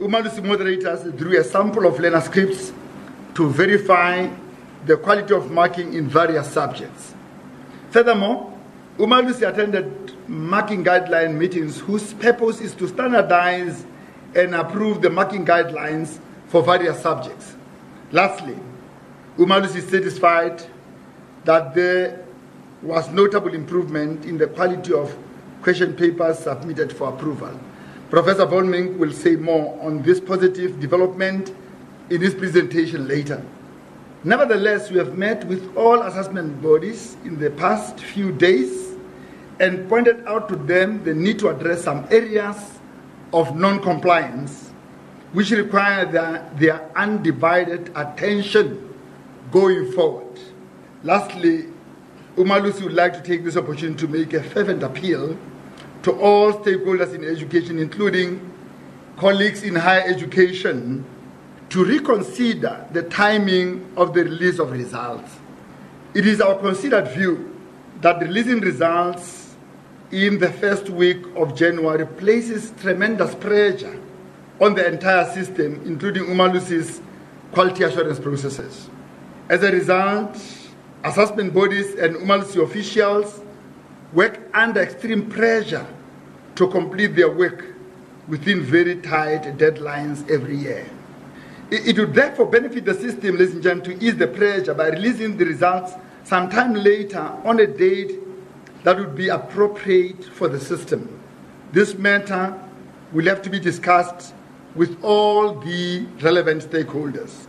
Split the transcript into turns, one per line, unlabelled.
Umalusi moderators drew a sample of learner scripts to verify the quality of marking in various subjects. Furthermore, Umalusi attended marking guideline meetings whose purpose is to standardize and approve the marking guidelines for various subjects. Lastly, Umalusi is satisfied that there was notable improvement in the quality of question papers submitted for approval. Professor Volmink will say more on this positive development in his presentation later. Nevertheless, we have met with all assessment bodies in the past few days and pointed out to them the need to address some areas of non compliance which require their, their undivided attention going forward. Lastly, Umalusi would like to take this opportunity to make a fervent appeal to all stakeholders in education, including colleagues in higher education, to reconsider the timing of the release of results. It is our considered view that releasing results in the first week of January places tremendous pressure on the entire system, including Umalusi's quality assurance processes. As a result, assessment bodies and Umalusi officials work under extreme pressure to complete their work within very tight deadlines every year. It, would therefore benefit the system, ladies and gentlemen, to ease the pressure by releasing the results sometime later on a date that would be appropriate for the system. This matter will have to be discussed with all the relevant stakeholders.